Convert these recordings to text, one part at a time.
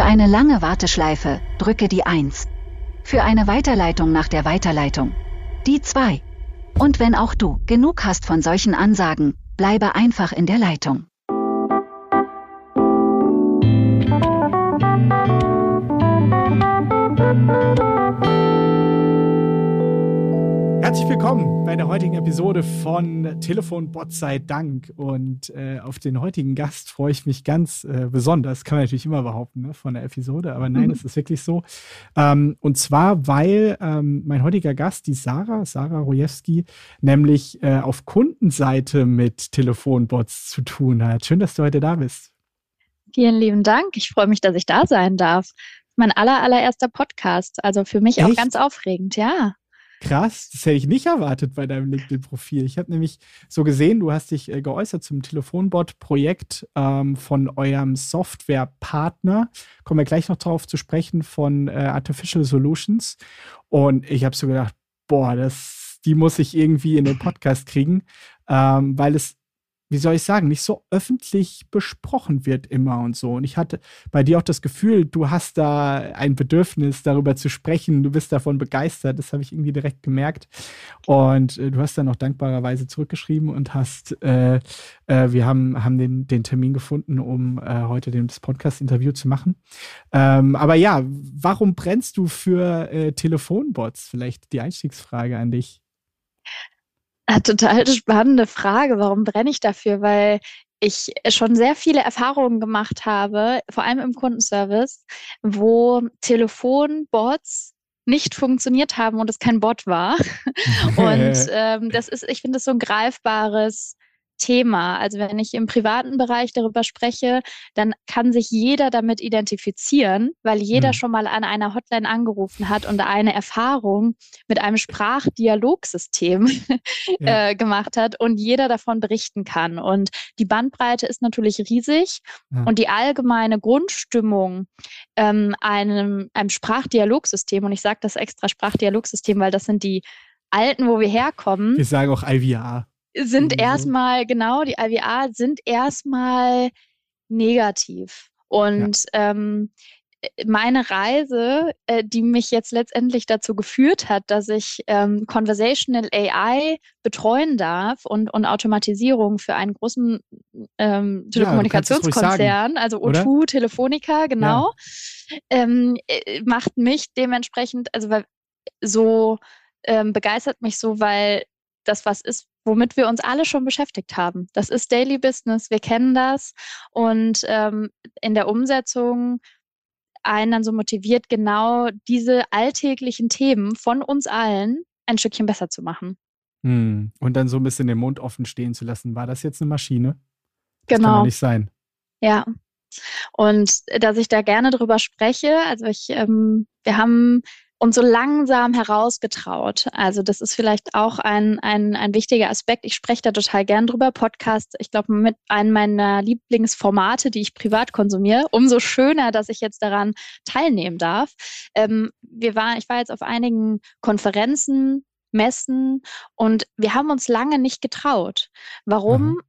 Für eine lange Warteschleife drücke die 1. Für eine Weiterleitung nach der Weiterleitung die 2. Und wenn auch du genug hast von solchen Ansagen, bleibe einfach in der Leitung. Herzlich willkommen bei der heutigen Episode von Telefonbot sei Dank. Und äh, auf den heutigen Gast freue ich mich ganz äh, besonders. Kann man natürlich immer behaupten ne, von der Episode, aber nein, mhm. es ist wirklich so. Ähm, und zwar, weil ähm, mein heutiger Gast, die Sarah, Sarah Rojewski, nämlich äh, auf Kundenseite mit Telefonbots zu tun hat. Schön, dass du heute da bist. Vielen lieben Dank. Ich freue mich, dass ich da sein darf. Mein aller, allererster Podcast. Also für mich Echt? auch ganz aufregend, ja. Krass, das hätte ich nicht erwartet bei deinem LinkedIn-Profil. Ich habe nämlich so gesehen, du hast dich äh, geäußert zum Telefonbot-Projekt ähm, von eurem Softwarepartner. Kommen wir gleich noch drauf zu sprechen von äh, Artificial Solutions. Und ich habe so gedacht, boah, das, die muss ich irgendwie in den Podcast kriegen, ähm, weil es wie soll ich sagen, nicht so öffentlich besprochen wird immer und so. Und ich hatte bei dir auch das Gefühl, du hast da ein Bedürfnis, darüber zu sprechen. Du bist davon begeistert. Das habe ich irgendwie direkt gemerkt. Und äh, du hast dann auch dankbarerweise zurückgeschrieben und hast, äh, äh, wir haben, haben den, den Termin gefunden, um äh, heute das Podcast-Interview zu machen. Ähm, aber ja, warum brennst du für äh, Telefonbots? Vielleicht die Einstiegsfrage an dich. Total spannende Frage. Warum brenne ich dafür? Weil ich schon sehr viele Erfahrungen gemacht habe, vor allem im Kundenservice, wo Telefonbots nicht funktioniert haben und es kein Bot war. und ähm, das ist, ich finde das so ein greifbares Thema. Also wenn ich im privaten Bereich darüber spreche, dann kann sich jeder damit identifizieren, weil jeder mhm. schon mal an einer Hotline angerufen hat und eine Erfahrung mit einem Sprachdialogsystem ja. äh, gemacht hat und jeder davon berichten kann. Und die Bandbreite ist natürlich riesig ja. und die allgemeine Grundstimmung ähm, einem, einem Sprachdialogsystem, und ich sage das extra Sprachdialogsystem, weil das sind die alten, wo wir herkommen. Wir sagen auch IVR sind mhm. erstmal, genau, die IVA sind erstmal negativ. Und ja. ähm, meine Reise, äh, die mich jetzt letztendlich dazu geführt hat, dass ich ähm, Conversational AI betreuen darf und, und Automatisierung für einen großen ähm, Telekommunikationskonzern, ja, also O2 oder? Telefonica, genau, ja. ähm, äh, macht mich dementsprechend, also weil so ähm, begeistert mich so, weil das was ist, womit wir uns alle schon beschäftigt haben. Das ist Daily Business, wir kennen das und ähm, in der Umsetzung einen dann so motiviert, genau diese alltäglichen Themen von uns allen ein Stückchen besser zu machen. Hm. Und dann so ein bisschen den Mund offen stehen zu lassen. War das jetzt eine Maschine? Das genau. Kann doch nicht sein. Ja. Und dass ich da gerne drüber spreche, also ich, ähm, wir haben und so langsam herausgetraut. Also das ist vielleicht auch ein, ein, ein wichtiger Aspekt. Ich spreche da total gern drüber. Podcast, ich glaube, mit einem meiner Lieblingsformate, die ich privat konsumiere. Umso schöner, dass ich jetzt daran teilnehmen darf. Ähm, wir waren, ich war jetzt auf einigen Konferenzen, Messen und wir haben uns lange nicht getraut. Warum? Mhm.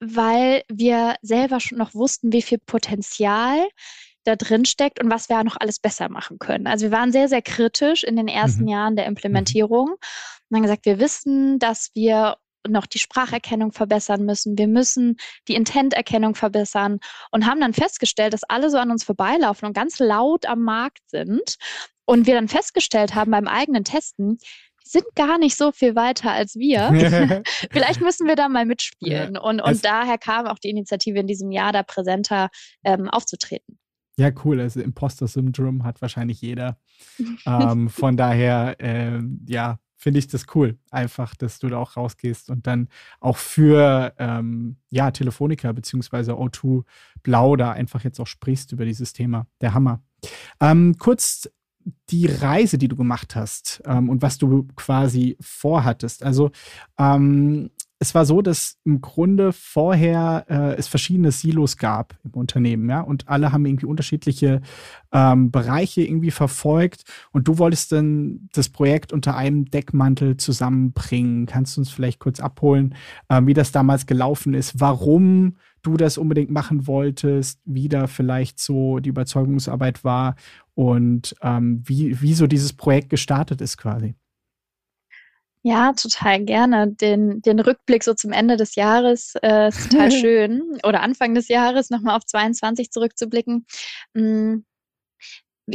Weil wir selber schon noch wussten, wie viel Potenzial da drin steckt und was wir noch alles besser machen können. Also wir waren sehr, sehr kritisch in den ersten mhm. Jahren der Implementierung und haben gesagt, wir wissen, dass wir noch die Spracherkennung verbessern müssen. Wir müssen die Intenterkennung verbessern und haben dann festgestellt, dass alle so an uns vorbeilaufen und ganz laut am Markt sind. Und wir dann festgestellt haben beim eigenen Testen, die sind gar nicht so viel weiter als wir. Vielleicht müssen wir da mal mitspielen. Ja, und, und daher kam auch die Initiative in diesem Jahr, da präsenter ähm, aufzutreten. Ja, cool. Also Imposter-Syndrom hat wahrscheinlich jeder. ähm, von daher, äh, ja, finde ich das cool. Einfach, dass du da auch rausgehst und dann auch für ähm, ja, Telefonica bzw. O2 Blau da einfach jetzt auch sprichst über dieses Thema. Der Hammer. Ähm, kurz die Reise, die du gemacht hast ähm, und was du quasi vorhattest. Also ähm, es war so, dass im Grunde vorher äh, es verschiedene Silos gab im Unternehmen, ja, und alle haben irgendwie unterschiedliche ähm, Bereiche irgendwie verfolgt und du wolltest dann das Projekt unter einem Deckmantel zusammenbringen. Kannst du uns vielleicht kurz abholen, äh, wie das damals gelaufen ist, warum du das unbedingt machen wolltest, wie da vielleicht so die Überzeugungsarbeit war und ähm, wie, wie so dieses Projekt gestartet ist quasi. Ja, total gerne. Den, den Rückblick so zum Ende des Jahres äh, ist total schön. Oder Anfang des Jahres nochmal auf 22 zurückzublicken. Mm,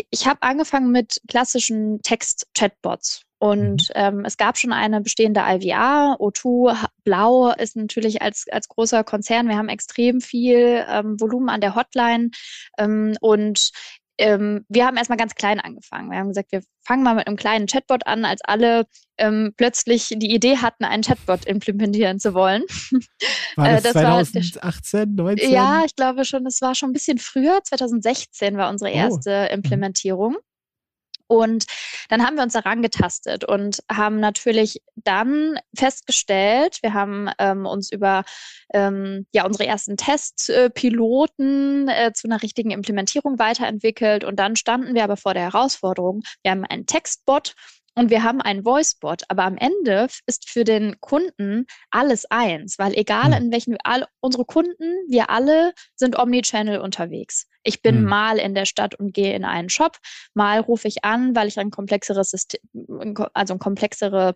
ich habe angefangen mit klassischen Text-Chatbots. Und mhm. ähm, es gab schon eine bestehende IVR. O2 Blau ist natürlich als, als großer Konzern. Wir haben extrem viel ähm, Volumen an der Hotline. Ähm, und ähm, wir haben erstmal ganz klein angefangen. Wir haben gesagt, wir fangen mal mit einem kleinen Chatbot an, als alle ähm, plötzlich die Idee hatten, einen Chatbot implementieren zu wollen. War das, äh, das 2018, 19? Ja, ich glaube schon, es war schon ein bisschen früher. 2016 war unsere oh. erste oh. Implementierung. Und dann haben wir uns daran getastet und haben natürlich dann festgestellt, wir haben ähm, uns über ähm, ja, unsere ersten Testpiloten äh, zu einer richtigen Implementierung weiterentwickelt. Und dann standen wir aber vor der Herausforderung, wir haben einen Textbot und wir haben einen Voicebot, aber am Ende ist für den Kunden alles eins, weil egal hm. in welchen, all, unsere Kunden, wir alle sind Omnichannel unterwegs. Ich bin mhm. mal in der Stadt und gehe in einen Shop, mal rufe ich an, weil ich ein komplexeres System, also eine komplexere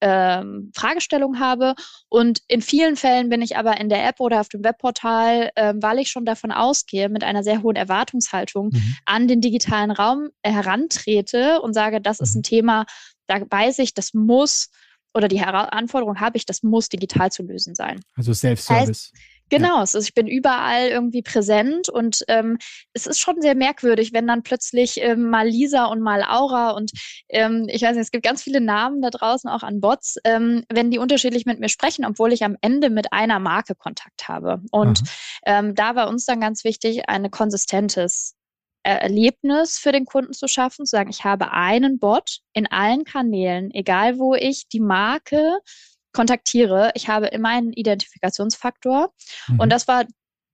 ähm, Fragestellung habe. Und in vielen Fällen bin ich aber in der App oder auf dem Webportal, ähm, weil ich schon davon ausgehe, mit einer sehr hohen Erwartungshaltung mhm. an den digitalen Raum äh, herantrete und sage, das ist ein mhm. Thema, da weiß ich, das muss oder die Anforderung habe ich, das muss digital zu lösen sein. Also Self-Service. Heißt, Genau, ja. also ich bin überall irgendwie präsent und ähm, es ist schon sehr merkwürdig, wenn dann plötzlich ähm, mal Lisa und mal Aura und ähm, ich weiß nicht, es gibt ganz viele Namen da draußen auch an Bots, ähm, wenn die unterschiedlich mit mir sprechen, obwohl ich am Ende mit einer Marke Kontakt habe. Und ähm, da war uns dann ganz wichtig, ein konsistentes Erlebnis für den Kunden zu schaffen, zu sagen, ich habe einen Bot in allen Kanälen, egal wo ich die Marke kontaktiere, ich habe immer einen Identifikationsfaktor mhm. und das war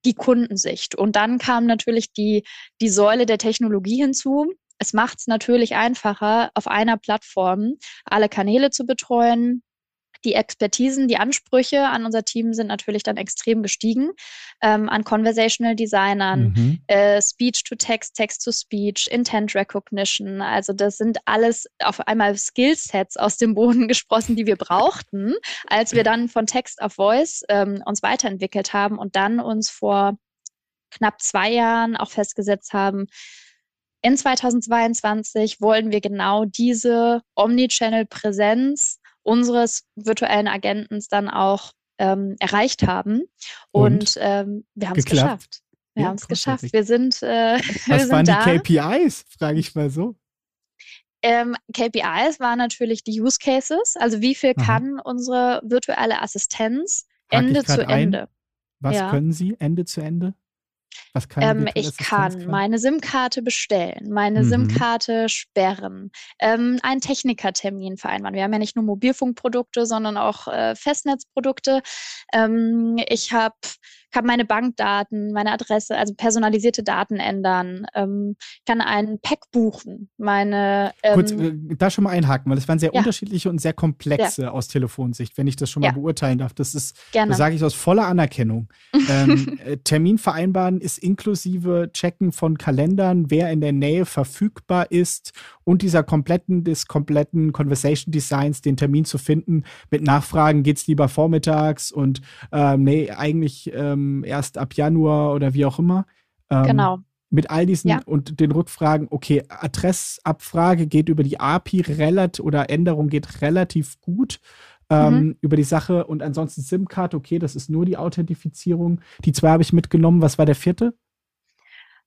die Kundensicht. Und dann kam natürlich die, die Säule der Technologie hinzu. Es macht es natürlich einfacher, auf einer Plattform alle Kanäle zu betreuen, die Expertisen, die Ansprüche an unser Team sind natürlich dann extrem gestiegen. Ähm, an Conversational Designern, mhm. äh, Speech to Text, Text to Speech, Intent Recognition. Also das sind alles auf einmal Skillsets aus dem Boden gesprossen, die wir brauchten, als wir dann von Text auf Voice ähm, uns weiterentwickelt haben und dann uns vor knapp zwei Jahren auch festgesetzt haben, in 2022 wollen wir genau diese Omnichannel-Präsenz unseres virtuellen Agenten dann auch ähm, erreicht haben. Und, Und ähm, wir haben es geschafft. Wir ja, haben es geschafft. Wir sind, äh, Was wir sind waren da. die KPIs, frage ich mal so. Ähm, KPIs waren natürlich die Use Cases, also wie viel Aha. kann unsere virtuelle Assistenz Frag Ende zu Ende. Was ja. können Sie Ende zu Ende? Was kann ähm, ich kann meine SIM-Karte bestellen, meine mhm. SIM-Karte sperren, ähm, einen Technikertermin vereinbaren. Wir haben ja nicht nur Mobilfunkprodukte, sondern auch äh, Festnetzprodukte. Ähm, ich habe kann meine Bankdaten, meine Adresse, also personalisierte Daten ändern, ähm, kann einen Pack buchen, meine. Ähm, Kurz, äh, da schon mal einhaken, weil es waren sehr ja. unterschiedliche und sehr komplexe ja. aus Telefonsicht, wenn ich das schon mal ja. beurteilen darf. Das ist, Gerne. das sage ich aus voller Anerkennung. ähm, äh, Termin vereinbaren ist inklusive Checken von Kalendern, wer in der Nähe verfügbar ist und dieser kompletten, des kompletten Conversation Designs, den Termin zu finden, mit Nachfragen, geht es lieber vormittags und ähm, nee, eigentlich ähm, erst ab Januar oder wie auch immer. Ähm, genau. Mit all diesen ja. und den Rückfragen, okay, Adressabfrage geht über die API relativ oder Änderung geht relativ gut. Ähm, mhm. über die Sache und ansonsten SIM-Card, okay, das ist nur die Authentifizierung. Die zwei habe ich mitgenommen. Was war der vierte?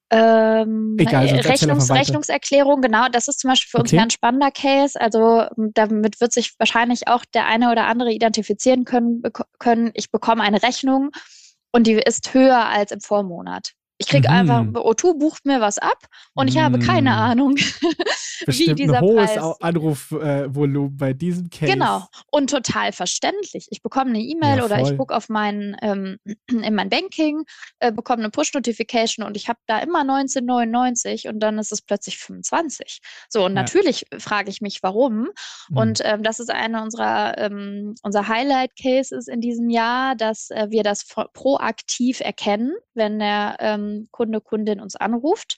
Ähm, Egal, Rechnungs Rechnungserklärung, genau, das ist zum Beispiel für okay. uns ein spannender Case. Also damit wird sich wahrscheinlich auch der eine oder andere identifizieren können, können. Ich bekomme eine Rechnung und die ist höher als im Vormonat. Ich kriege mhm. einfach, O2 bucht mir was ab und ich habe keine mhm. Ahnung, wie dieser ein hohes Preis. Anrufvolumen äh, bei diesem Case. Genau. Und total verständlich. Ich bekomme eine E-Mail ja, oder ich gucke auf meinen, ähm, in mein Banking, äh, bekomme eine Push-Notification und ich habe da immer 1999 und dann ist es plötzlich 25. So, und ja. natürlich frage ich mich, warum. Mhm. Und ähm, das ist eine unserer ähm, unser Highlight-Cases in diesem Jahr, dass äh, wir das proaktiv erkennen, wenn der ähm, Kunde, Kundin uns anruft,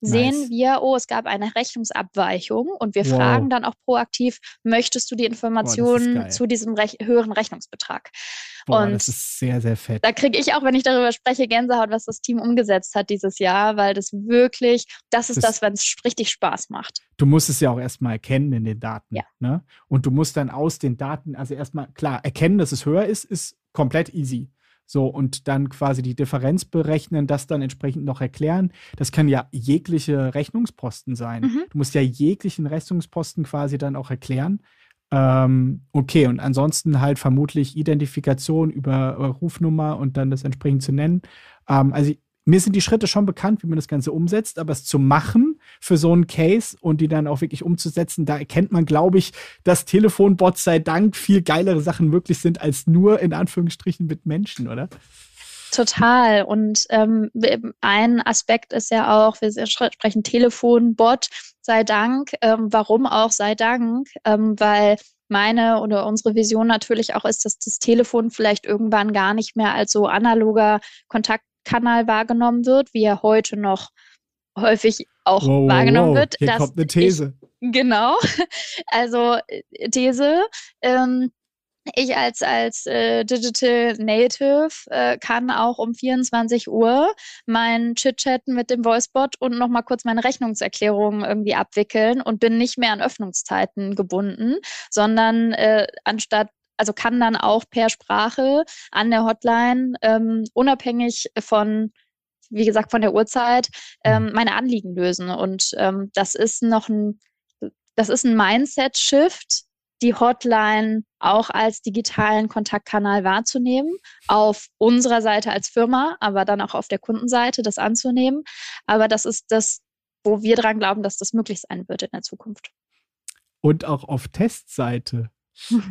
sehen nice. wir, oh, es gab eine Rechnungsabweichung und wir wow. fragen dann auch proaktiv, möchtest du die Informationen oh, zu diesem Rech höheren Rechnungsbetrag? Boah, und das ist sehr, sehr fett. Da kriege ich auch, wenn ich darüber spreche, Gänsehaut, was das Team umgesetzt hat dieses Jahr, weil das wirklich, das ist das, das wenn es richtig Spaß macht. Du musst es ja auch erstmal erkennen in den Daten. Ja. Ne? Und du musst dann aus den Daten, also erstmal, klar, erkennen, dass es höher ist, ist komplett easy. So, und dann quasi die Differenz berechnen, das dann entsprechend noch erklären. Das kann ja jegliche Rechnungsposten sein. Mhm. Du musst ja jeglichen Rechnungsposten quasi dann auch erklären. Ähm, okay, und ansonsten halt vermutlich Identifikation über Rufnummer und dann das entsprechend zu nennen. Ähm, also mir sind die Schritte schon bekannt, wie man das Ganze umsetzt, aber es zu machen für so einen Case und die dann auch wirklich umzusetzen, da erkennt man, glaube ich, dass Telefonbots sei Dank viel geilere Sachen möglich sind als nur in Anführungsstrichen mit Menschen, oder? Total. Und ähm, ein Aspekt ist ja auch, wir sprechen Telefonbot, sei Dank. Ähm, warum auch sei Dank? Ähm, weil meine oder unsere Vision natürlich auch ist, dass das Telefon vielleicht irgendwann gar nicht mehr als so analoger Kontakt Kanal wahrgenommen wird, wie er heute noch häufig auch wow, wahrgenommen wow. wird. Hier kommt eine These. Ich, genau. Also äh, These. Ähm, ich als, als äh, Digital Native äh, kann auch um 24 Uhr mein Chit-Chatten mit dem Voicebot und nochmal kurz meine Rechnungserklärung irgendwie abwickeln und bin nicht mehr an Öffnungszeiten gebunden, sondern äh, anstatt also kann dann auch per Sprache an der Hotline ähm, unabhängig von wie gesagt, von der Uhrzeit ähm, mhm. meine Anliegen lösen. Und ähm, das ist noch ein, das ist ein Mindset-Shift, die Hotline auch als digitalen Kontaktkanal wahrzunehmen, auf unserer Seite als Firma, aber dann auch auf der Kundenseite das anzunehmen. Aber das ist das, wo wir dran glauben, dass das möglich sein wird in der Zukunft. Und auch auf Testseite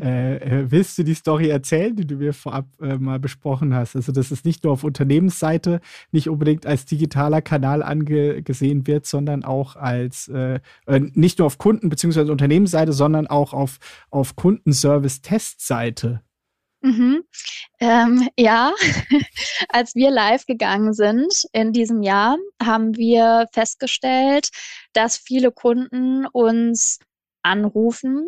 äh, äh, willst du die Story erzählen, die du mir vorab äh, mal besprochen hast? Also, dass es nicht nur auf Unternehmensseite nicht unbedingt als digitaler Kanal angesehen wird, sondern auch als äh, äh, nicht nur auf Kunden- bzw. Unternehmensseite, sondern auch auf, auf Kundenservice-Testseite. Mhm. Ähm, ja, als wir live gegangen sind in diesem Jahr, haben wir festgestellt, dass viele Kunden uns anrufen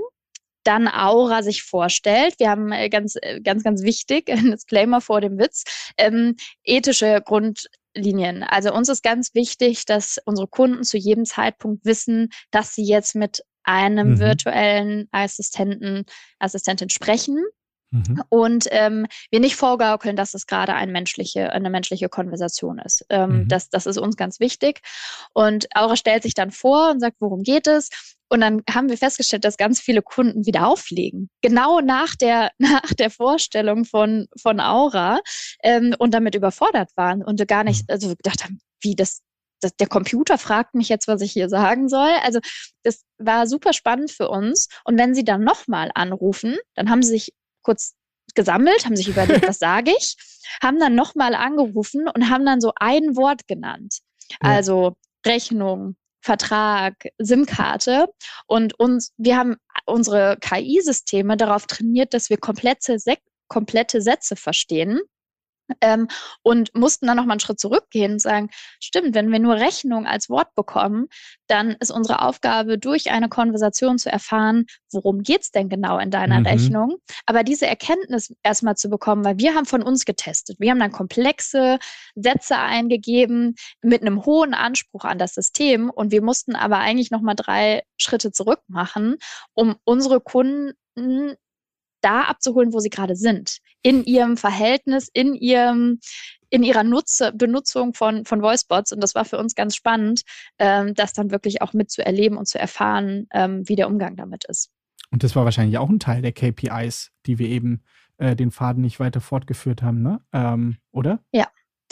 dann Aura sich vorstellt. Wir haben äh, ganz, äh, ganz, ganz wichtig, ein Disclaimer vor dem Witz, ähm, ethische Grundlinien. Also uns ist ganz wichtig, dass unsere Kunden zu jedem Zeitpunkt wissen, dass sie jetzt mit einem mhm. virtuellen Assistenten, Assistentin sprechen. Mhm. Und ähm, wir nicht vorgaukeln, dass es gerade eine menschliche, eine menschliche Konversation ist. Ähm, mhm. das, das ist uns ganz wichtig. Und Aura stellt sich dann vor und sagt, worum geht es? Und dann haben wir festgestellt, dass ganz viele Kunden wieder auflegen. Genau nach der, nach der Vorstellung von, von Aura ähm, und damit überfordert waren und gar nicht, mhm. also gedacht haben, wie das, das, der Computer fragt mich jetzt, was ich hier sagen soll. Also das war super spannend für uns. Und wenn sie dann nochmal anrufen, dann haben sie sich kurz gesammelt, haben sich überlegt, was sage ich, haben dann nochmal angerufen und haben dann so ein Wort genannt. Also Rechnung, Vertrag, SIM-Karte. Und uns, wir haben unsere KI-Systeme darauf trainiert, dass wir komplette, komplette Sätze verstehen ähm, und mussten dann noch mal einen Schritt zurückgehen und sagen, stimmt, wenn wir nur Rechnung als Wort bekommen, dann ist unsere Aufgabe, durch eine Konversation zu erfahren, worum geht's denn genau in deiner mhm. Rechnung. Aber diese Erkenntnis erstmal zu bekommen, weil wir haben von uns getestet. Wir haben dann komplexe Sätze eingegeben mit einem hohen Anspruch an das System und wir mussten aber eigentlich noch mal drei Schritte zurück machen, um unsere Kunden da abzuholen, wo sie gerade sind. In ihrem Verhältnis, in ihrem, in ihrer Nutze, Benutzung von, von Voicebots. Und das war für uns ganz spannend, ähm, das dann wirklich auch mitzuerleben und zu erfahren, ähm, wie der Umgang damit ist. Und das war wahrscheinlich auch ein Teil der KPIs, die wir eben äh, den Faden nicht weiter fortgeführt haben, ne? Ähm, oder? Ja,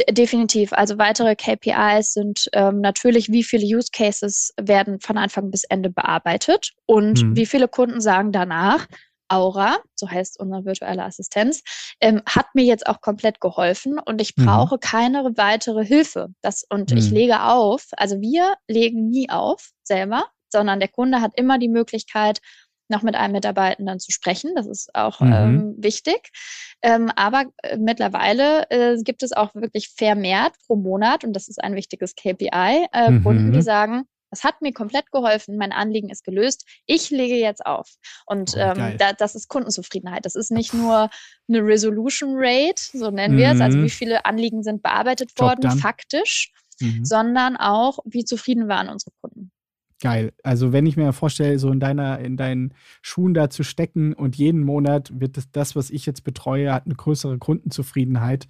definitiv. Also weitere KPIs sind ähm, natürlich, wie viele Use Cases werden von Anfang bis Ende bearbeitet und hm. wie viele Kunden sagen danach, Aura, so heißt unsere virtuelle Assistenz, ähm, hat mir jetzt auch komplett geholfen und ich mhm. brauche mhm. keine weitere Hilfe. Das, und mhm. ich lege auf, also wir legen nie auf selber, sondern der Kunde hat immer die Möglichkeit, noch mit einem Mitarbeitenden zu sprechen. Das ist auch mhm. ähm, wichtig. Ähm, aber äh, mittlerweile äh, gibt es auch wirklich vermehrt pro Monat, und das ist ein wichtiges KPI, äh, mhm. Kunden, die sagen, das hat mir komplett geholfen. Mein Anliegen ist gelöst. Ich lege jetzt auf. Und oh, ähm, da, das ist Kundenzufriedenheit. Das ist nicht nur eine Resolution Rate, so nennen wir es, also wie mhm. viele Anliegen sind bearbeitet Job worden, done. faktisch, mhm. sondern auch, wie zufrieden waren unsere Kunden. Geil. Also wenn ich mir vorstelle, so in deiner, in deinen Schuhen da zu stecken und jeden Monat wird das, das was ich jetzt betreue, hat eine größere Kundenzufriedenheit.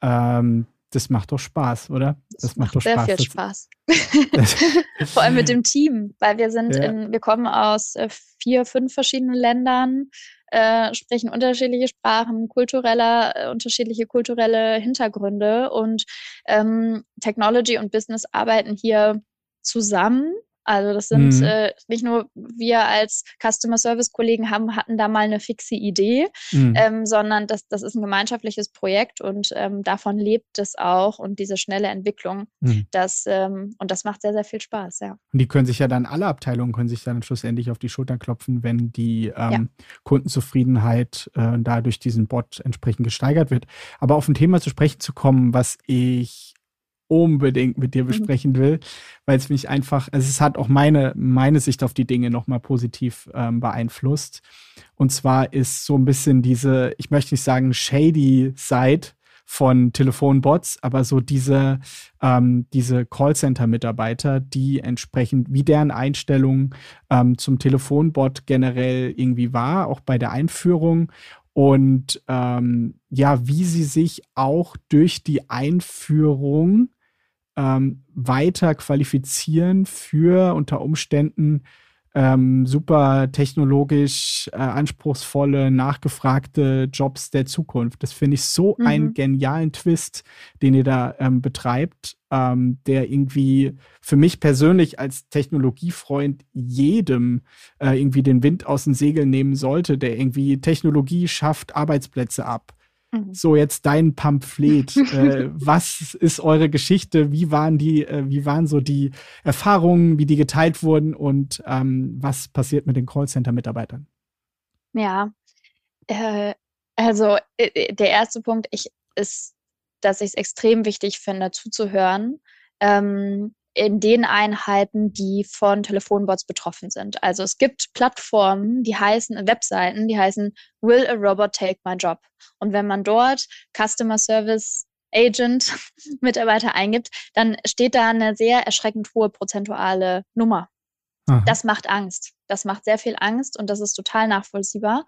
Ähm, das macht doch Spaß, oder? Das, das macht, macht, doch sehr Spaß. viel Spaß. Vor allem mit dem Team, weil wir sind ja. in, wir kommen aus äh, vier, fünf verschiedenen Ländern, äh, sprechen unterschiedliche Sprachen, kultureller, äh, unterschiedliche kulturelle Hintergründe und ähm, Technology und Business arbeiten hier zusammen also das sind mhm. äh, nicht nur wir als Customer Service Kollegen haben, hatten da mal eine fixe Idee, mhm. ähm, sondern das, das ist ein gemeinschaftliches Projekt und ähm, davon lebt es auch und diese schnelle Entwicklung, mhm. das, ähm, und das macht sehr, sehr viel Spaß, ja. Und die können sich ja dann, alle Abteilungen können sich dann schlussendlich auf die Schulter klopfen, wenn die ähm, ja. Kundenzufriedenheit äh, da durch diesen Bot entsprechend gesteigert wird. Aber auf ein Thema zu sprechen zu kommen, was ich unbedingt mit dir mhm. besprechen will, weil es mich einfach, also es hat auch meine, meine Sicht auf die Dinge nochmal positiv ähm, beeinflusst. Und zwar ist so ein bisschen diese, ich möchte nicht sagen shady Side von Telefonbots, aber so diese, ähm, diese Callcenter-Mitarbeiter, die entsprechend, wie deren Einstellung ähm, zum Telefonbot generell irgendwie war, auch bei der Einführung und ähm, ja, wie sie sich auch durch die Einführung ähm, weiter qualifizieren für unter Umständen ähm, super technologisch äh, anspruchsvolle, nachgefragte Jobs der Zukunft. Das finde ich so mhm. einen genialen Twist, den ihr da ähm, betreibt, ähm, der irgendwie für mich persönlich als Technologiefreund jedem äh, irgendwie den Wind aus den Segeln nehmen sollte, der irgendwie Technologie schafft Arbeitsplätze ab. Mhm. So, jetzt dein Pamphlet. äh, was ist eure Geschichte? Wie waren die, äh, wie waren so die Erfahrungen, wie die geteilt wurden und ähm, was passiert mit den Callcenter-Mitarbeitern? Ja, äh, also äh, äh, der erste Punkt ich, ist, dass ich es extrem wichtig finde, zuzuhören. Ähm, in den Einheiten, die von Telefonbots betroffen sind. Also es gibt Plattformen, die heißen, Webseiten, die heißen Will a Robot Take My Job? Und wenn man dort Customer Service Agent Mitarbeiter eingibt, dann steht da eine sehr erschreckend hohe prozentuale Nummer. Aha. Das macht Angst. Das macht sehr viel Angst und das ist total nachvollziehbar.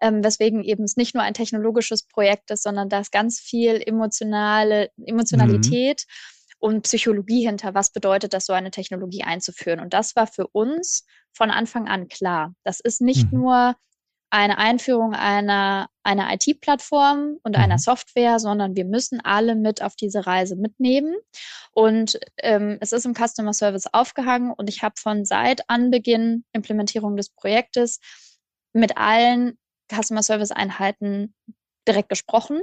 Ähm, weswegen eben es nicht nur ein technologisches Projekt ist, sondern da ist ganz viel emotionale Emotionalität. Mhm und Psychologie hinter, was bedeutet das, so eine Technologie einzuführen. Und das war für uns von Anfang an klar. Das ist nicht mhm. nur eine Einführung einer, einer IT-Plattform und mhm. einer Software, sondern wir müssen alle mit auf diese Reise mitnehmen. Und ähm, es ist im Customer Service aufgehangen und ich habe von seit Anbeginn Implementierung des Projektes mit allen Customer Service Einheiten direkt gesprochen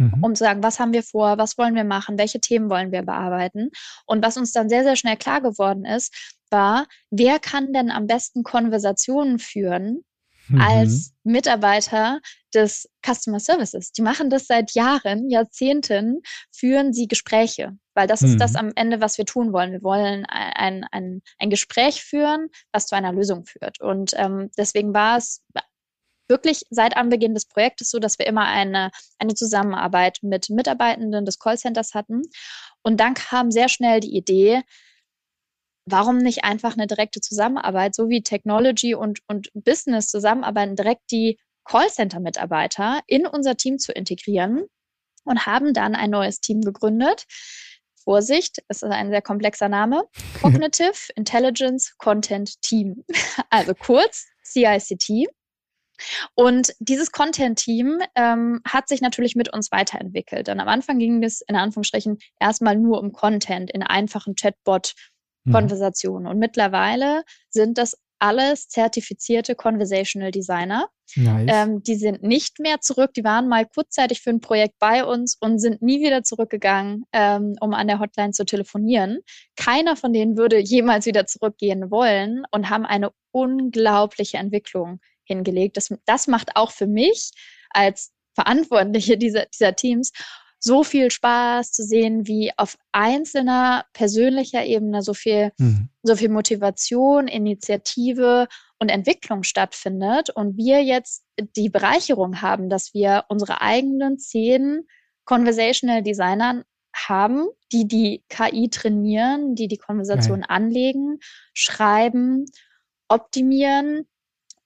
mhm. um zu sagen, was haben wir vor, was wollen wir machen, welche Themen wollen wir bearbeiten. Und was uns dann sehr, sehr schnell klar geworden ist, war, wer kann denn am besten Konversationen führen mhm. als Mitarbeiter des Customer Services. Die machen das seit Jahren, Jahrzehnten, führen sie Gespräche, weil das mhm. ist das mhm. am Ende, was wir tun wollen. Wir wollen ein, ein, ein Gespräch führen, was zu einer Lösung führt. Und ähm, deswegen war es wirklich seit Anbeginn des Projektes so, dass wir immer eine, eine Zusammenarbeit mit Mitarbeitenden des Callcenters hatten. Und dann kam sehr schnell die Idee, warum nicht einfach eine direkte Zusammenarbeit, so wie Technology und, und Business zusammenarbeiten, direkt die Callcenter-Mitarbeiter in unser Team zu integrieren und haben dann ein neues Team gegründet. Vorsicht, es ist ein sehr komplexer Name. Cognitive Intelligence Content Team. Also kurz CICT. Und dieses Content-Team ähm, hat sich natürlich mit uns weiterentwickelt. Und am Anfang ging es in Anführungsstrichen erstmal nur um Content in einfachen Chatbot-Konversationen. Mhm. Und mittlerweile sind das alles zertifizierte Conversational Designer. Nice. Ähm, die sind nicht mehr zurück. Die waren mal kurzzeitig für ein Projekt bei uns und sind nie wieder zurückgegangen, ähm, um an der Hotline zu telefonieren. Keiner von denen würde jemals wieder zurückgehen wollen und haben eine unglaubliche Entwicklung hingelegt. Das, das macht auch für mich als Verantwortliche dieser, dieser Teams so viel Spaß zu sehen, wie auf einzelner persönlicher Ebene so viel, mhm. so viel Motivation, Initiative und Entwicklung stattfindet und wir jetzt die Bereicherung haben, dass wir unsere eigenen zehn Conversational Designern haben, die die KI trainieren, die die Konversation Geil. anlegen, schreiben, optimieren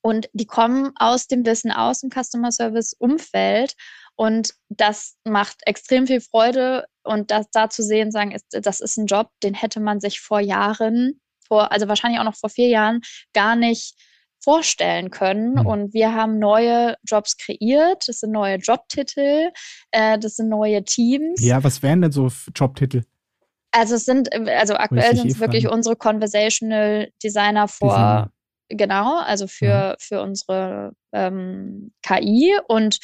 und die kommen aus dem Wissen, aus dem Customer Service Umfeld und das macht extrem viel Freude. Und das da zu sehen, sagen, ist, das ist ein Job, den hätte man sich vor Jahren, vor, also wahrscheinlich auch noch vor vier Jahren, gar nicht vorstellen können. Mhm. Und wir haben neue Jobs kreiert. Das sind neue Jobtitel, äh, das sind neue Teams. Ja, was wären denn so Jobtitel? Also es sind, also aktuell sind es wirklich unsere Conversational Designer vor, Designer. Genau, also für, ja. für unsere ähm, KI und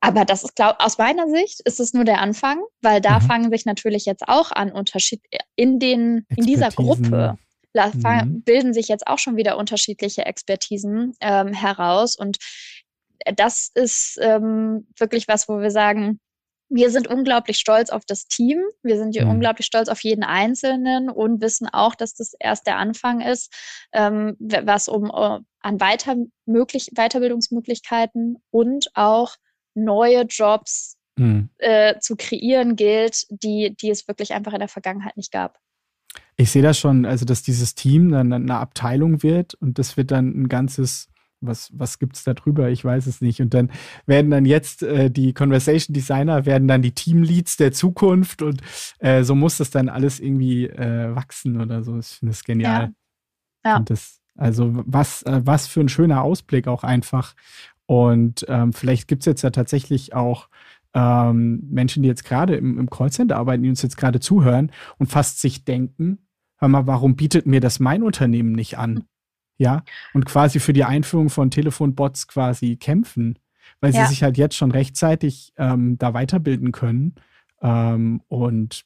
aber das ist, glaube aus meiner Sicht ist es nur der Anfang, weil da mhm. fangen sich natürlich jetzt auch an Unterschied in den in dieser Gruppe mhm. bilden sich jetzt auch schon wieder unterschiedliche Expertisen ähm, heraus und das ist ähm, wirklich was, wo wir sagen, wir sind unglaublich stolz auf das Team. Wir sind mhm. unglaublich stolz auf jeden Einzelnen und wissen auch, dass das erst der Anfang ist, ähm, was um uh, an weiter möglich, Weiterbildungsmöglichkeiten und auch neue Jobs mhm. äh, zu kreieren gilt, die, die es wirklich einfach in der Vergangenheit nicht gab. Ich sehe das schon, also dass dieses Team dann eine Abteilung wird und das wird dann ein ganzes, was, was gibt es da drüber? Ich weiß es nicht. Und dann werden dann jetzt äh, die Conversation Designer, werden dann die Teamleads der Zukunft und äh, so muss das dann alles irgendwie äh, wachsen oder so. Ich finde das genial. Ja. ja. Das, also was, äh, was für ein schöner Ausblick auch einfach. Und ähm, vielleicht gibt es jetzt ja tatsächlich auch ähm, Menschen, die jetzt gerade im, im Callcenter arbeiten, die uns jetzt gerade zuhören und fast sich denken, hör mal, warum bietet mir das mein Unternehmen nicht an? Ja, und quasi für die Einführung von Telefonbots quasi kämpfen, weil sie ja. sich halt jetzt schon rechtzeitig ähm, da weiterbilden können. Ähm, und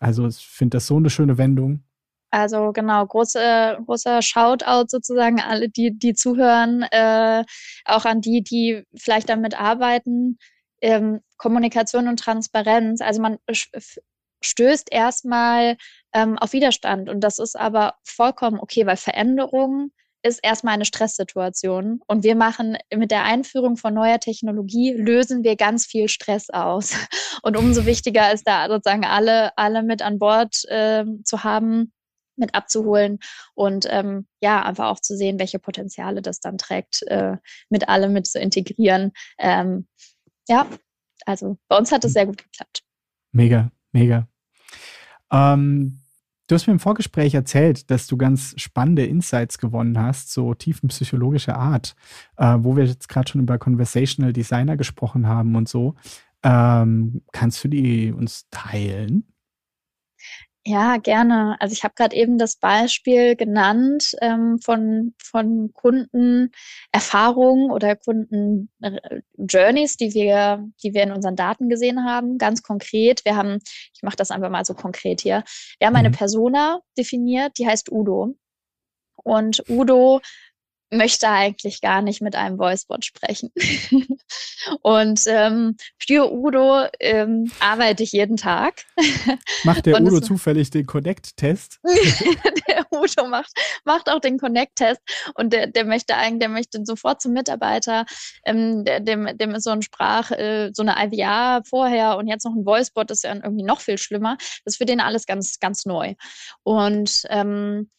also ich finde das so eine schöne Wendung. Also genau, große, großer Shoutout sozusagen alle, die, die zuhören, äh, auch an die, die vielleicht damit arbeiten. Ähm, Kommunikation und Transparenz. Also man stößt erstmal ähm, auf Widerstand und das ist aber vollkommen okay, weil Veränderung ist erstmal eine Stresssituation und wir machen mit der Einführung von neuer Technologie lösen wir ganz viel Stress aus und umso wichtiger ist da sozusagen alle alle mit an Bord äh, zu haben mit abzuholen und ähm, ja, einfach auch zu sehen, welche Potenziale das dann trägt, äh, mit allem mit zu integrieren. Ähm, ja, also bei uns hat es sehr gut geklappt. Mega, mega. Ähm, du hast mir im Vorgespräch erzählt, dass du ganz spannende Insights gewonnen hast, so tiefenpsychologischer Art, äh, wo wir jetzt gerade schon über Conversational Designer gesprochen haben und so. Ähm, kannst du die uns teilen? Ja, gerne. Also ich habe gerade eben das Beispiel genannt ähm, von, von Kundenerfahrungen oder Kunden-Journeys, die wir, die wir in unseren Daten gesehen haben. Ganz konkret, wir haben, ich mache das einfach mal so konkret hier, wir haben eine mhm. Persona definiert, die heißt Udo. Und Udo möchte eigentlich gar nicht mit einem Voicebot sprechen. und ähm, für Udo ähm, arbeite ich jeden Tag. Macht der Udo zufällig den Connect-Test? der Udo macht, macht auch den Connect-Test und der, der möchte eigentlich, der möchte sofort zum Mitarbeiter, ähm, der, dem, dem ist so ein Sprach, äh, so eine IVR vorher und jetzt noch ein Voicebot, das ist ja irgendwie noch viel schlimmer. Das ist für den alles ganz, ganz neu. Und ähm,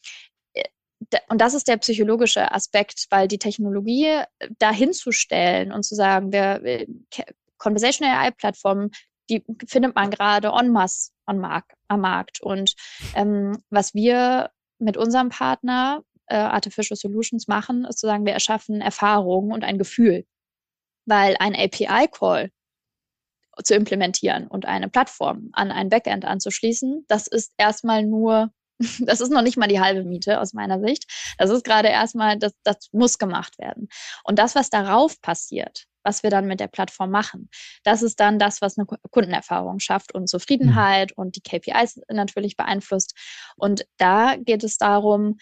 und das ist der psychologische Aspekt, weil die Technologie äh, dahin zu stellen und zu sagen, wir, Conversational AI-Plattformen, die findet man gerade en masse on Mark, am Markt. Und ähm, was wir mit unserem Partner äh, Artificial Solutions machen, ist zu sagen, wir erschaffen Erfahrungen und ein Gefühl. Weil ein API-Call zu implementieren und eine Plattform an ein Backend anzuschließen, das ist erstmal nur, das ist noch nicht mal die halbe Miete aus meiner Sicht. Das ist gerade erstmal, das, das muss gemacht werden. Und das, was darauf passiert, was wir dann mit der Plattform machen, das ist dann das, was eine Kundenerfahrung schafft und Zufriedenheit mhm. und die KPIs natürlich beeinflusst. Und da geht es darum,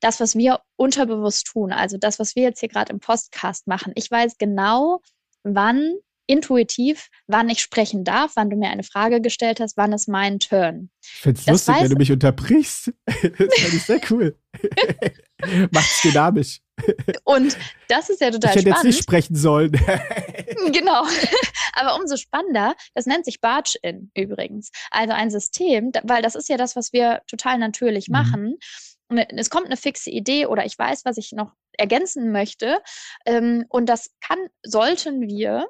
das, was wir unterbewusst tun, also das, was wir jetzt hier gerade im Podcast machen. Ich weiß genau, wann intuitiv, wann ich sprechen darf, wann du mir eine Frage gestellt hast, wann ist mein Turn. Ich finde es lustig, wenn du mich unterbrichst. das finde ich sehr cool. Macht's dynamisch. Und das ist ja total ich hätte spannend. jetzt nicht sprechen sollen. genau. Aber umso spannender, das nennt sich Barge-In übrigens. Also ein System, weil das ist ja das, was wir total natürlich mhm. machen. Ne, es kommt eine fixe Idee oder ich weiß, was ich noch ergänzen möchte. Ähm, und das kann, sollten wir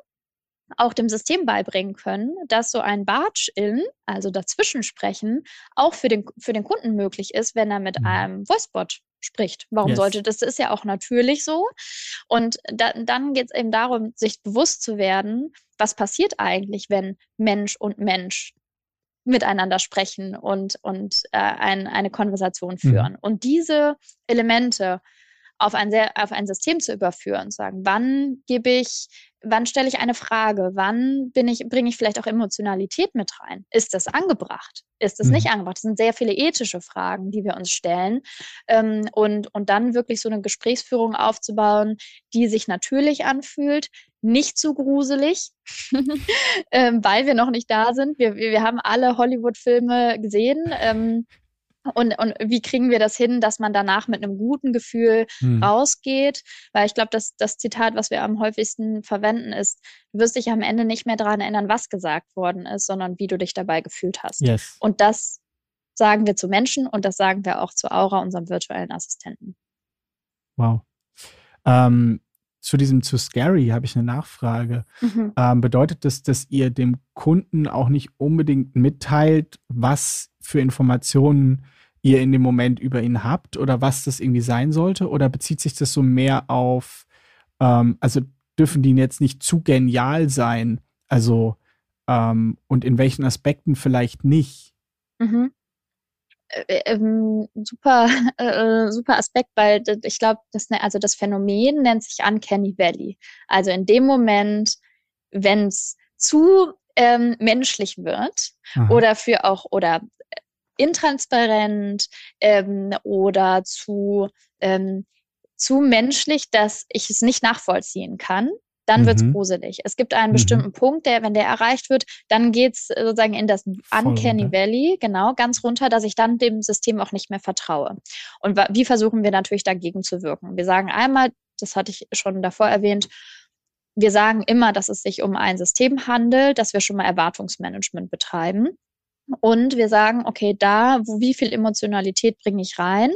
auch dem System beibringen können, dass so ein Barge-In, also dazwischen sprechen, auch für den, für den Kunden möglich ist, wenn er mit mhm. einem Voicebot spricht. Warum yes. sollte das? Das ist ja auch natürlich so. Und da, dann geht es eben darum, sich bewusst zu werden, was passiert eigentlich, wenn Mensch und Mensch miteinander sprechen und, und äh, ein, eine Konversation mhm. führen. Mhm. Und diese Elemente auf ein, sehr, auf ein System zu überführen, sagen, wann gebe ich wann stelle ich eine Frage? Wann bin ich, bringe ich vielleicht auch Emotionalität mit rein? Ist das angebracht? Ist es mhm. nicht angebracht? Das sind sehr viele ethische Fragen, die wir uns stellen. Ähm, und, und dann wirklich so eine Gesprächsführung aufzubauen, die sich natürlich anfühlt, nicht zu gruselig, ähm, weil wir noch nicht da sind. Wir, wir haben alle Hollywood-Filme gesehen. Ähm, und, und wie kriegen wir das hin, dass man danach mit einem guten Gefühl hm. rausgeht? Weil ich glaube, dass das Zitat, was wir am häufigsten verwenden, ist, du wirst dich am Ende nicht mehr daran erinnern, was gesagt worden ist, sondern wie du dich dabei gefühlt hast. Yes. Und das sagen wir zu Menschen und das sagen wir auch zu Aura, unserem virtuellen Assistenten. Wow. Ähm, zu diesem zu scary habe ich eine Nachfrage. Mhm. Ähm, bedeutet das, dass ihr dem Kunden auch nicht unbedingt mitteilt, was für Informationen ihr in dem Moment über ihn habt oder was das irgendwie sein sollte? Oder bezieht sich das so mehr auf, ähm, also dürfen die jetzt nicht zu genial sein? Also, ähm, und in welchen Aspekten vielleicht nicht? Mhm. Äh, ähm, super, äh, super Aspekt, weil ich glaube, das, ne, also das Phänomen nennt sich Uncanny Valley. Also in dem Moment, wenn es zu ähm, menschlich wird Aha. oder für auch oder intransparent ähm, oder zu, ähm, zu menschlich, dass ich es nicht nachvollziehen kann, dann mhm. wird es gruselig. Es gibt einen mhm. bestimmten Punkt, der, wenn der erreicht wird, dann geht es sozusagen in das Uncanny runter. Valley, genau, ganz runter, dass ich dann dem System auch nicht mehr vertraue. Und wie versuchen wir natürlich dagegen zu wirken? Wir sagen einmal, das hatte ich schon davor erwähnt, wir sagen immer, dass es sich um ein System handelt, dass wir schon mal Erwartungsmanagement betreiben. Und wir sagen, okay, da, wo, wie viel Emotionalität bringe ich rein?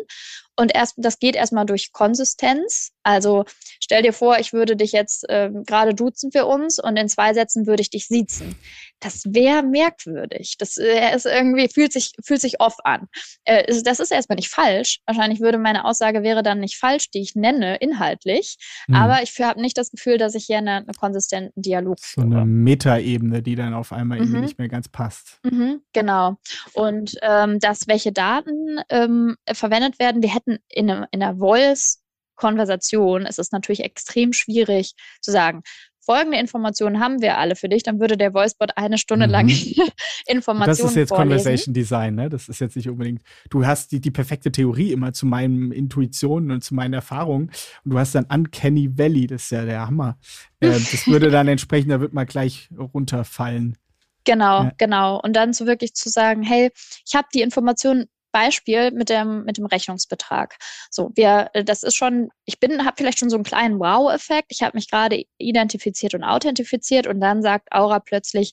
Und erst, das geht erstmal durch Konsistenz. Also stell dir vor, ich würde dich jetzt, äh, gerade duzen wir uns und in zwei Sätzen würde ich dich siezen das wäre merkwürdig. Das äh, ist irgendwie, fühlt sich, fühlt sich off an. Äh, das ist erstmal nicht falsch. Wahrscheinlich würde meine Aussage wäre dann nicht falsch, die ich nenne, inhaltlich. Mhm. Aber ich habe nicht das Gefühl, dass ich hier einen eine konsistenten Dialog so führe. So eine Metaebene, die dann auf einmal mhm. irgendwie nicht mehr ganz passt. Mhm, genau. Und ähm, dass welche Daten ähm, verwendet werden, wir hätten in, einem, in einer Voice Konversation ist es natürlich extrem schwierig zu sagen, folgende Informationen haben wir alle für dich, dann würde der Voicebot eine Stunde mhm. lang Informationen Das ist jetzt vorlesen. Conversation Design, ne? Das ist jetzt nicht unbedingt, du hast die, die perfekte Theorie immer zu meinen Intuitionen und zu meinen Erfahrungen und du hast dann Uncanny Valley, das ist ja der Hammer. Äh, das würde dann entsprechend, da wird mal gleich runterfallen. Genau, ja. genau. Und dann so wirklich zu sagen, hey, ich habe die Informationen Beispiel mit dem, mit dem Rechnungsbetrag. So, wir, äh, das ist schon, ich bin, habe vielleicht schon so einen kleinen Wow-Effekt. Ich habe mich gerade identifiziert und authentifiziert und dann sagt Aura plötzlich,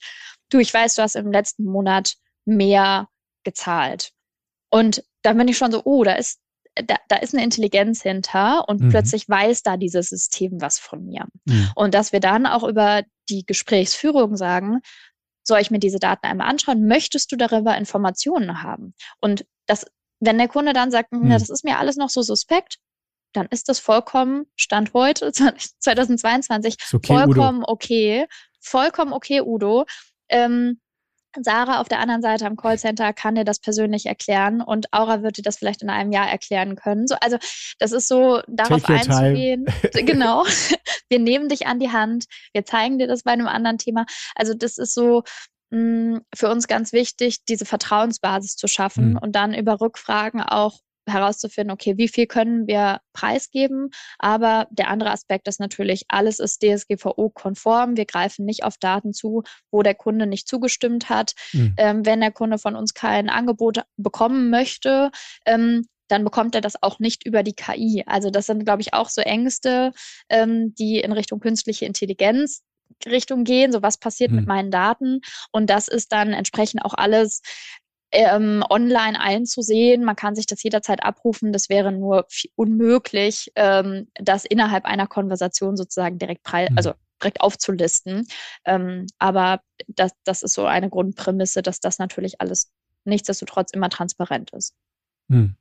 du, ich weiß, du hast im letzten Monat mehr gezahlt. Und dann bin ich schon so, oh, da ist, da, da ist eine Intelligenz hinter und mhm. plötzlich weiß da dieses System was von mir. Mhm. Und dass wir dann auch über die Gesprächsführung sagen, soll ich mir diese Daten einmal anschauen? Möchtest du darüber Informationen haben? Und das wenn der Kunde dann sagt, hm. das ist mir alles noch so suspekt, dann ist das vollkommen, Stand heute, 2022, okay, vollkommen Udo. okay. Vollkommen okay, Udo. Ähm, Sarah auf der anderen Seite am Callcenter kann dir das persönlich erklären und Aura wird dir das vielleicht in einem Jahr erklären können. So, also das ist so, darauf einzugehen. genau. Wir nehmen dich an die Hand, wir zeigen dir das bei einem anderen Thema. Also das ist so mh, mm, für uns ganz wichtig, diese Vertrauensbasis zu schaffen mhm. und dann über Rückfragen auch herauszufinden, okay, wie viel können wir preisgeben? Aber der andere Aspekt ist natürlich, alles ist DSGVO-konform. Wir greifen nicht auf Daten zu, wo der Kunde nicht zugestimmt hat. Mhm. Ähm, wenn der Kunde von uns kein Angebot bekommen möchte, ähm, dann bekommt er das auch nicht über die KI. Also das sind, glaube ich, auch so Ängste, ähm, die in Richtung künstliche Intelligenz Richtung gehen, so was passiert mhm. mit meinen Daten. Und das ist dann entsprechend auch alles ähm, online einzusehen. Man kann sich das jederzeit abrufen. Das wäre nur unmöglich, ähm, das innerhalb einer Konversation sozusagen direkt, mhm. also direkt aufzulisten. Ähm, aber das, das ist so eine Grundprämisse, dass das natürlich alles nichtsdestotrotz immer transparent ist. Mhm.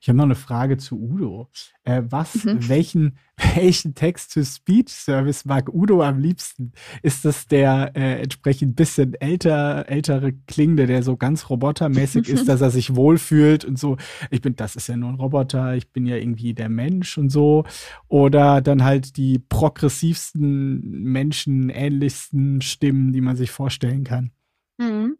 Ich habe noch eine Frage zu Udo. Äh, was, mhm. welchen, welchen Text-to-Speech-Service mag Udo am liebsten? Ist das der äh, entsprechend bisschen älter, ältere klingende, der so ganz robotermäßig ist, dass er sich wohlfühlt und so? Ich bin, das ist ja nur ein Roboter, ich bin ja irgendwie der Mensch und so. Oder dann halt die progressivsten, menschenähnlichsten Stimmen, die man sich vorstellen kann. Mhm.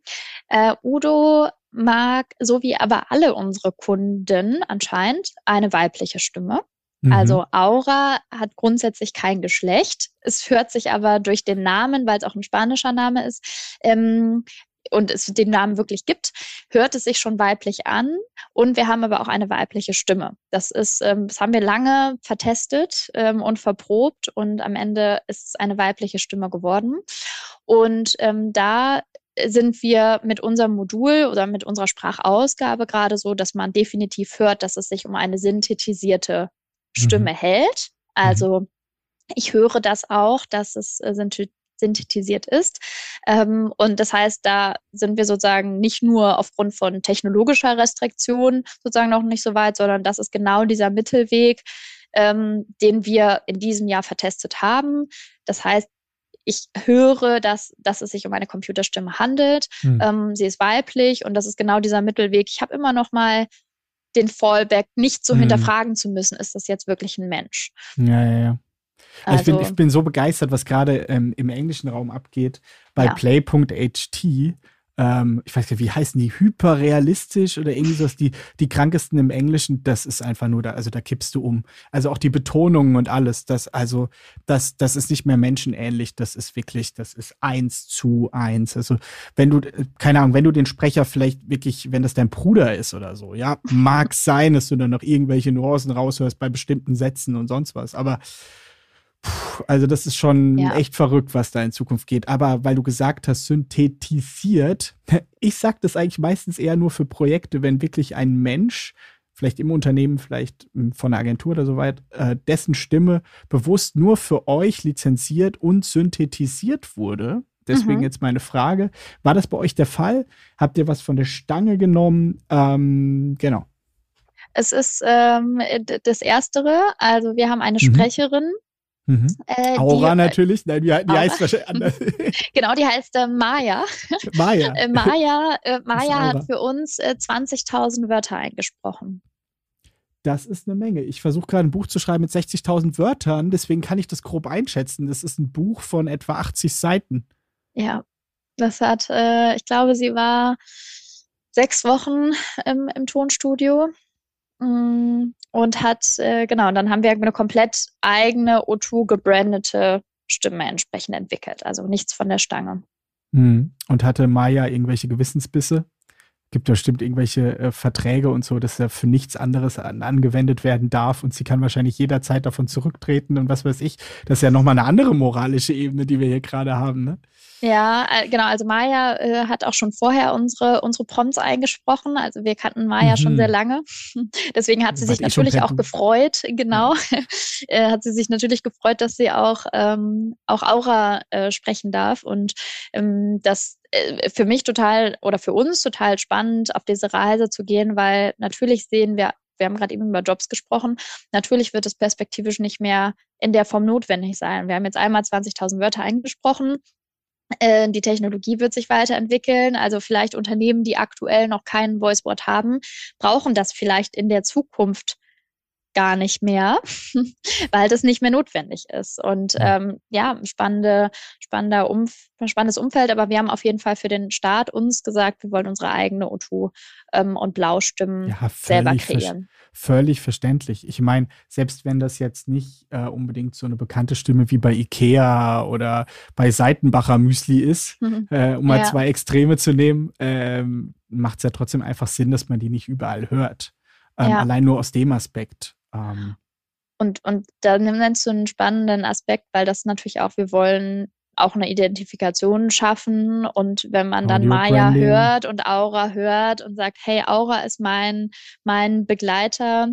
Äh, Udo mag, so wie aber alle unsere Kunden anscheinend, eine weibliche Stimme. Mhm. Also Aura hat grundsätzlich kein Geschlecht. Es hört sich aber durch den Namen, weil es auch ein spanischer Name ist, ähm, und es den Namen wirklich gibt, hört es sich schon weiblich an. Und wir haben aber auch eine weibliche Stimme. Das ist, ähm, das haben wir lange vertestet ähm, und verprobt und am Ende ist es eine weibliche Stimme geworden. Und ähm, da sind wir mit unserem Modul oder mit unserer Sprachausgabe gerade so, dass man definitiv hört, dass es sich um eine synthetisierte Stimme mhm. hält. Also mhm. ich höre das auch, dass es äh, synthetisiert ist. Ähm, und das heißt, da sind wir sozusagen nicht nur aufgrund von technologischer Restriktion sozusagen noch nicht so weit, sondern das ist genau dieser Mittelweg, ähm, den wir in diesem Jahr vertestet haben. Das heißt, ich höre, dass, dass es sich um eine Computerstimme handelt. Hm. Ähm, sie ist weiblich und das ist genau dieser Mittelweg. Ich habe immer noch mal den Fallback, nicht so hm. hinterfragen zu müssen, ist das jetzt wirklich ein Mensch? Ja, ja, ja. Also, ich, bin, also ich bin so begeistert, was gerade ähm, im englischen Raum abgeht. Bei ja. Play.ht ähm, ich weiß nicht, wie heißen die, hyperrealistisch oder irgendwie sowas, die, die krankesten im Englischen, das ist einfach nur da, also da kippst du um. Also auch die Betonungen und alles, das, also, das, das ist nicht mehr menschenähnlich, das ist wirklich, das ist eins zu eins. Also, wenn du, keine Ahnung, wenn du den Sprecher vielleicht wirklich, wenn das dein Bruder ist oder so, ja, mag sein, dass du dann noch irgendwelche Nuancen raushörst bei bestimmten Sätzen und sonst was, aber also das ist schon ja. echt verrückt, was da in Zukunft geht. Aber weil du gesagt hast, synthetisiert, ich sage das eigentlich meistens eher nur für Projekte, wenn wirklich ein Mensch, vielleicht im Unternehmen, vielleicht von einer Agentur oder so weit, äh, dessen Stimme bewusst nur für euch lizenziert und synthetisiert wurde. Deswegen mhm. jetzt meine Frage, war das bei euch der Fall? Habt ihr was von der Stange genommen? Ähm, genau. Es ist ähm, das Erstere. Also wir haben eine mhm. Sprecherin, Mhm. Äh, Aura die, natürlich, nein, die, die heißt wahrscheinlich anders. genau, die heißt äh, Maya. Maya. äh, Maya, äh, Maya hat für uns 20.000 äh, Wörter eingesprochen. Das ist eine Menge. Ich versuche gerade ein Buch zu schreiben mit 60.000 Wörtern, deswegen kann ich das grob einschätzen. Das ist ein Buch von etwa 80 Seiten. Ja, das hat, äh, ich glaube, sie war sechs Wochen im, im Tonstudio und hat, äh, genau, und dann haben wir eine komplett eigene O2 gebrandete Stimme entsprechend entwickelt. Also nichts von der Stange. Mhm. Und hatte Maya irgendwelche Gewissensbisse? Gibt ja bestimmt irgendwelche äh, Verträge und so, dass er für nichts anderes an, angewendet werden darf und sie kann wahrscheinlich jederzeit davon zurücktreten und was weiß ich. Das ist ja nochmal eine andere moralische Ebene, die wir hier gerade haben, ne? Ja, äh, genau. Also Maya äh, hat auch schon vorher unsere, unsere Prompts eingesprochen. Also wir kannten Maya mhm. schon sehr lange. Deswegen hat sie sich natürlich auch gefreut, genau. Ja. äh, hat sie sich natürlich gefreut, dass sie auch, ähm, auch Aura äh, sprechen darf. Und ähm, das für mich total oder für uns total spannend, auf diese Reise zu gehen, weil natürlich sehen wir, wir haben gerade eben über Jobs gesprochen, natürlich wird es perspektivisch nicht mehr in der Form notwendig sein. Wir haben jetzt einmal 20.000 Wörter eingesprochen. Äh, die Technologie wird sich weiterentwickeln. Also vielleicht Unternehmen, die aktuell noch kein Voiceboard haben, brauchen das vielleicht in der Zukunft gar nicht mehr, weil das nicht mehr notwendig ist. Und ähm, ja, spannende, spannender Umf spannendes Umfeld, aber wir haben auf jeden Fall für den Start uns gesagt, wir wollen unsere eigene O2 ähm, und Blaustimmen ja, selber kreieren. völlig verständlich. Ich meine, selbst wenn das jetzt nicht äh, unbedingt so eine bekannte Stimme wie bei Ikea oder bei Seitenbacher Müsli ist, mhm. äh, um mal ja. zwei Extreme zu nehmen, ähm, macht es ja trotzdem einfach Sinn, dass man die nicht überall hört. Ähm, ja. Allein nur aus dem Aspekt. Ähm, und, und da nennst du einen spannenden Aspekt, weil das natürlich auch, wir wollen auch eine Identifikation schaffen. Und wenn man dann Maya hört und Aura hört und sagt, hey, Aura ist mein, mein Begleiter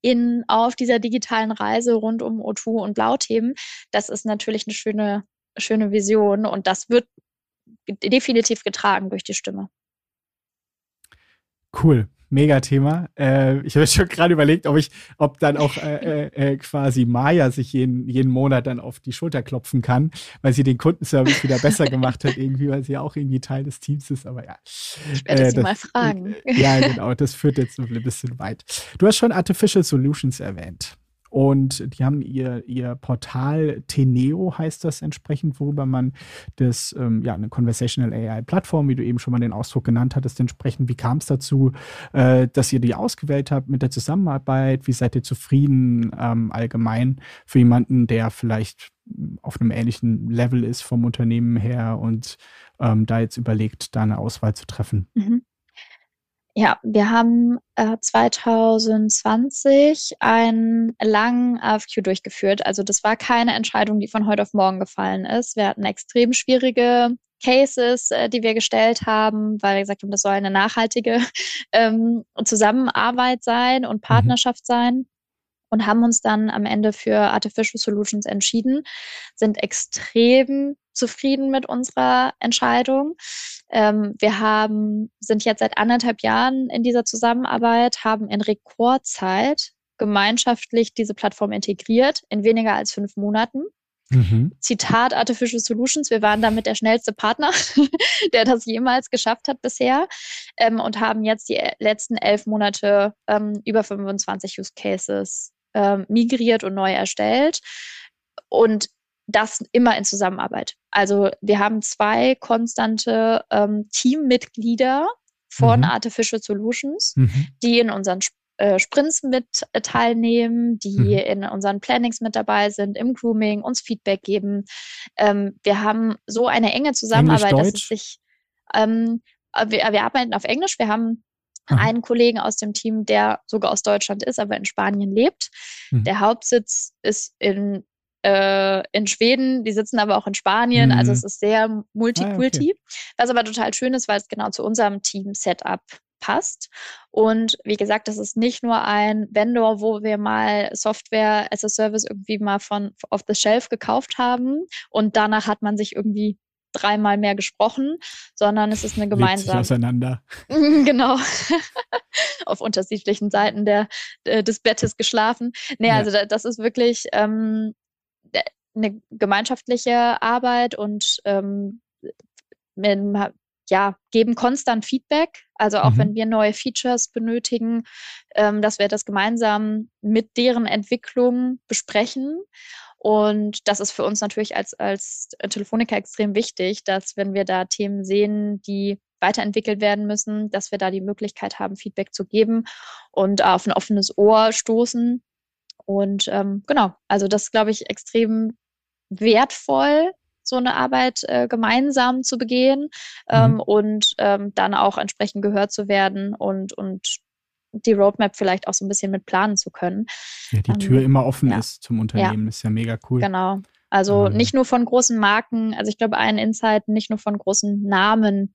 in, auf dieser digitalen Reise rund um O2 und Blauthemen, das ist natürlich eine schöne, schöne Vision und das wird definitiv getragen durch die Stimme. Cool mega Thema. Äh, ich habe schon gerade überlegt, ob ich, ob dann auch äh, äh, äh, quasi Maya sich jeden, jeden Monat dann auf die Schulter klopfen kann, weil sie den Kundenservice wieder besser gemacht hat, irgendwie, weil sie ja auch irgendwie Teil des Teams ist. Aber ja. Ich werde äh, sie mal fragen. ja, genau, das führt jetzt ein bisschen weit. Du hast schon Artificial Solutions erwähnt. Und die haben ihr, ihr Portal Teneo, heißt das entsprechend, worüber man das, ähm, ja, eine Conversational AI-Plattform, wie du eben schon mal den Ausdruck genannt hattest, entsprechend. Wie kam es dazu, äh, dass ihr die ausgewählt habt mit der Zusammenarbeit? Wie seid ihr zufrieden ähm, allgemein für jemanden, der vielleicht auf einem ähnlichen Level ist vom Unternehmen her und ähm, da jetzt überlegt, da eine Auswahl zu treffen? Mhm. Ja, wir haben äh, 2020 einen langen AFQ durchgeführt. Also das war keine Entscheidung, die von heute auf morgen gefallen ist. Wir hatten extrem schwierige Cases, äh, die wir gestellt haben, weil wir gesagt haben, das soll eine nachhaltige ähm, Zusammenarbeit sein und mhm. Partnerschaft mhm. sein und haben uns dann am Ende für Artificial Solutions entschieden, sind extrem zufrieden mit unserer Entscheidung. Ähm, wir haben, sind jetzt seit anderthalb Jahren in dieser Zusammenarbeit, haben in Rekordzeit gemeinschaftlich diese Plattform integriert, in weniger als fünf Monaten. Mhm. Zitat Artificial Solutions, wir waren damit der schnellste Partner, der das jemals geschafft hat bisher ähm, und haben jetzt die letzten elf Monate ähm, über 25 Use Cases ähm, migriert und neu erstellt. Und das immer in Zusammenarbeit. Also wir haben zwei konstante ähm, Teammitglieder von mhm. Artificial Solutions, mhm. die in unseren äh, Sprints mit äh, teilnehmen, die mhm. in unseren Plannings mit dabei sind, im Grooming, uns Feedback geben. Ähm, wir haben so eine enge Zusammenarbeit, Englisch, dass es sich ähm, wir, wir arbeiten auf Englisch. Wir haben Aha. einen Kollegen aus dem Team, der sogar aus Deutschland ist, aber in Spanien lebt. Mhm. Der Hauptsitz ist in äh, in Schweden, die sitzen aber auch in Spanien. Also mhm. Also es ist sehr multikulti. Ah, okay. Was aber total schön ist, weil es genau zu unserem Team-Setup passt. Und wie gesagt, das ist nicht nur ein Vendor, wo wir mal Software as a Service irgendwie mal von off the shelf gekauft haben und danach hat man sich irgendwie dreimal mehr gesprochen, sondern es ist eine gemeinsame. auseinander. genau. Auf unterschiedlichen Seiten der, des Bettes geschlafen. Nee, ja. also das ist wirklich ähm, eine gemeinschaftliche Arbeit und ähm, ja, geben konstant Feedback. Also auch mhm. wenn wir neue Features benötigen, ähm, dass wir das gemeinsam mit deren Entwicklung besprechen. Und das ist für uns natürlich als, als Telefoniker extrem wichtig, dass wenn wir da Themen sehen, die weiterentwickelt werden müssen, dass wir da die Möglichkeit haben, Feedback zu geben und auf ein offenes Ohr stoßen. Und ähm, genau, also das glaube ich extrem wertvoll, so eine Arbeit äh, gemeinsam zu begehen ähm, mhm. und ähm, dann auch entsprechend gehört zu werden und, und die Roadmap vielleicht auch so ein bisschen mit planen zu können. Ja, die Tür ähm, immer offen ja. ist zum Unternehmen, ja. ist ja mega cool. Genau. Also ähm. nicht nur von großen Marken, also ich glaube, ein Insight, nicht nur von großen Namen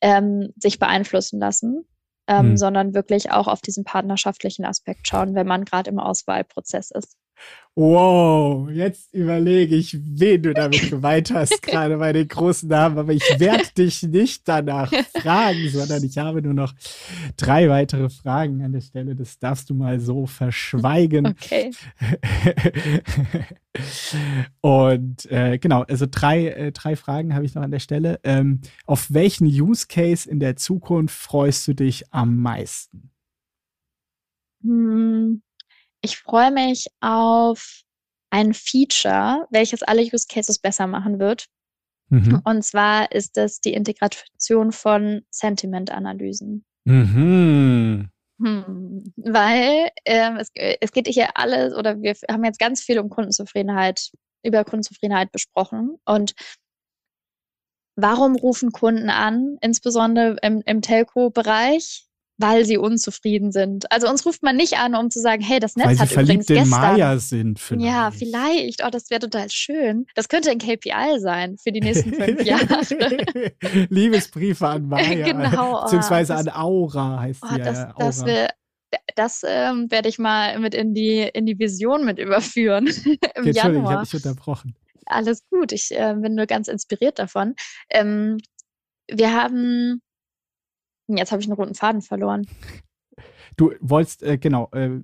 ähm, sich beeinflussen lassen, mhm. sondern wirklich auch auf diesen partnerschaftlichen Aspekt schauen, wenn man gerade im Auswahlprozess ist. Wow, jetzt überlege ich, wen du damit gemeint hast, gerade bei den großen Namen, aber ich werde dich nicht danach fragen, sondern ich habe nur noch drei weitere Fragen an der Stelle. Das darfst du mal so verschweigen. Okay. Und äh, genau, also drei, äh, drei Fragen habe ich noch an der Stelle. Ähm, auf welchen Use Case in der Zukunft freust du dich am meisten? Hm ich freue mich auf ein Feature, welches alle Use Cases besser machen wird. Mhm. Und zwar ist es die Integration von Sentiment-Analysen. Mhm. Hm, weil ähm, es, es geht hier alles, oder wir haben jetzt ganz viel um Kundenzufriedenheit, über Kundenzufriedenheit besprochen. Und warum rufen Kunden an, insbesondere im, im Telco-Bereich? Weil sie unzufrieden sind. Also uns ruft man nicht an, um zu sagen, hey, das Netz weil hat sie verliebt übrigens in gestern. Maya sind vielleicht. Ja, vielleicht. Oh, das wäre total schön. Das könnte ein KPI sein für die nächsten fünf Jahre. Liebesbriefe an Maya. genau. Oh, beziehungsweise an Aura heißt oh, sie das, ja. Das, wär, das ähm, werde ich mal mit in die, in die Vision mit überführen im Entschuldigung, Januar. ich habe dich unterbrochen. Alles gut, ich äh, bin nur ganz inspiriert davon. Ähm, wir haben, jetzt habe ich einen roten Faden verloren. Du wolltest, äh, genau, äh,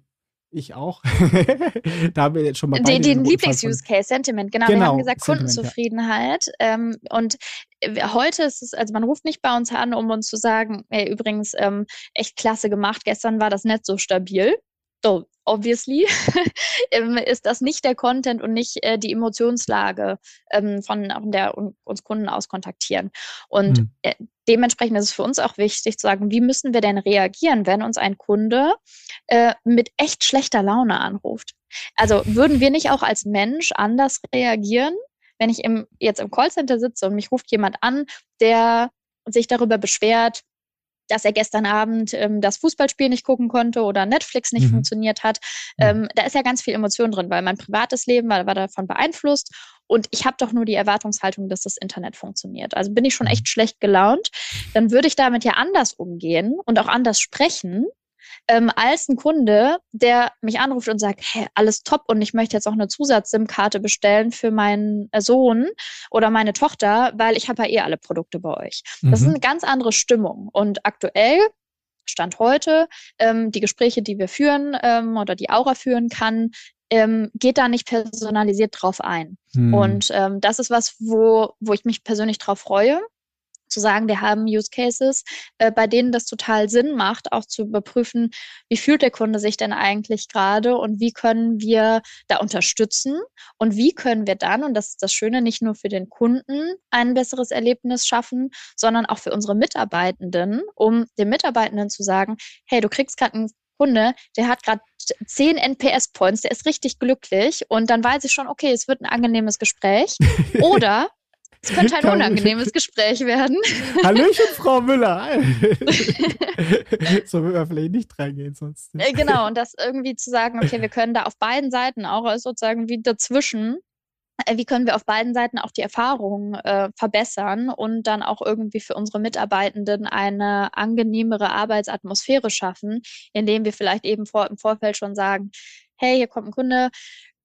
ich auch. da haben wir jetzt schon mal Den, den Lieblings-Use-Case, Sentiment, genau. Genau, Wir haben gesagt Sentiment, Kundenzufriedenheit. Ähm, und heute ist es, also man ruft nicht bei uns an, um uns zu sagen, ey, übrigens, ähm, echt klasse gemacht, gestern war das Netz so stabil. So, obviously ähm, ist das nicht der Content und nicht äh, die Emotionslage ähm, von der uns Kunden aus kontaktieren. Und hm. äh, dementsprechend ist es für uns auch wichtig zu sagen, wie müssen wir denn reagieren, wenn uns ein Kunde äh, mit echt schlechter Laune anruft? Also würden wir nicht auch als Mensch anders reagieren, wenn ich im, jetzt im Callcenter sitze und mich ruft jemand an, der sich darüber beschwert, dass er gestern Abend ähm, das Fußballspiel nicht gucken konnte oder Netflix nicht mhm. funktioniert hat. Ähm, da ist ja ganz viel Emotion drin, weil mein privates Leben war, war davon beeinflusst und ich habe doch nur die Erwartungshaltung, dass das Internet funktioniert. Also bin ich schon mhm. echt schlecht gelaunt. Dann würde ich damit ja anders umgehen und auch anders sprechen, ähm, als ein Kunde, der mich anruft und sagt, hey, alles top und ich möchte jetzt auch eine Zusatz-SIM-Karte bestellen für meinen äh, Sohn oder meine Tochter, weil ich habe ja eh alle Produkte bei euch. Mhm. Das ist mhm. eine ganz andere Stimmung. Und aktuell Stand heute, ähm, die Gespräche, die wir führen ähm, oder die Aura führen kann, ähm, geht da nicht personalisiert drauf ein. Hm. Und ähm, das ist was, wo, wo ich mich persönlich drauf freue zu sagen, wir haben Use Cases, äh, bei denen das total Sinn macht, auch zu überprüfen, wie fühlt der Kunde sich denn eigentlich gerade und wie können wir da unterstützen und wie können wir dann, und das ist das Schöne, nicht nur für den Kunden ein besseres Erlebnis schaffen, sondern auch für unsere Mitarbeitenden, um den Mitarbeitenden zu sagen, hey, du kriegst gerade einen Kunde, der hat gerade 10 NPS-Points, der ist richtig glücklich und dann weiß ich schon, okay, es wird ein angenehmes Gespräch. Oder es könnte ein unangenehmes Gespräch werden. Hallöchen, Frau Müller. so will man vielleicht nicht reingehen sonst. Äh, genau, und das irgendwie zu sagen, okay, wir können da auf beiden Seiten auch sozusagen wie dazwischen, äh, wie können wir auf beiden Seiten auch die Erfahrungen äh, verbessern und dann auch irgendwie für unsere Mitarbeitenden eine angenehmere Arbeitsatmosphäre schaffen, indem wir vielleicht eben vor, im Vorfeld schon sagen, hey, hier kommt ein Kunde,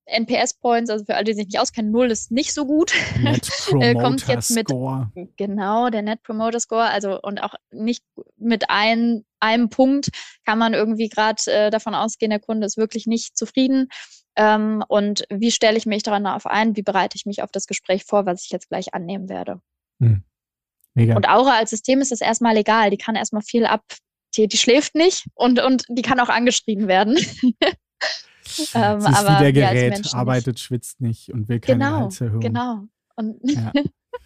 NPS-Points, also für alle, die sich nicht auskennen, null ist nicht so gut. Net Promoter Kommt jetzt mit, Score. Genau, der Net Promoter Score, also und auch nicht mit ein, einem Punkt kann man irgendwie gerade äh, davon ausgehen, der Kunde ist wirklich nicht zufrieden. Ähm, und wie stelle ich mich darauf ein? Wie bereite ich mich auf das Gespräch vor, was ich jetzt gleich annehmen werde? Hm. Mega. Und Aura als System ist das erstmal egal. Die kann erstmal viel ab, die, die schläft nicht und, und die kann auch angeschrieben werden. Ähm, ist aber wie der Gerät, arbeitet, schwitzt nicht und will keine genau, Gehaltserhöhung. Genau. Ja.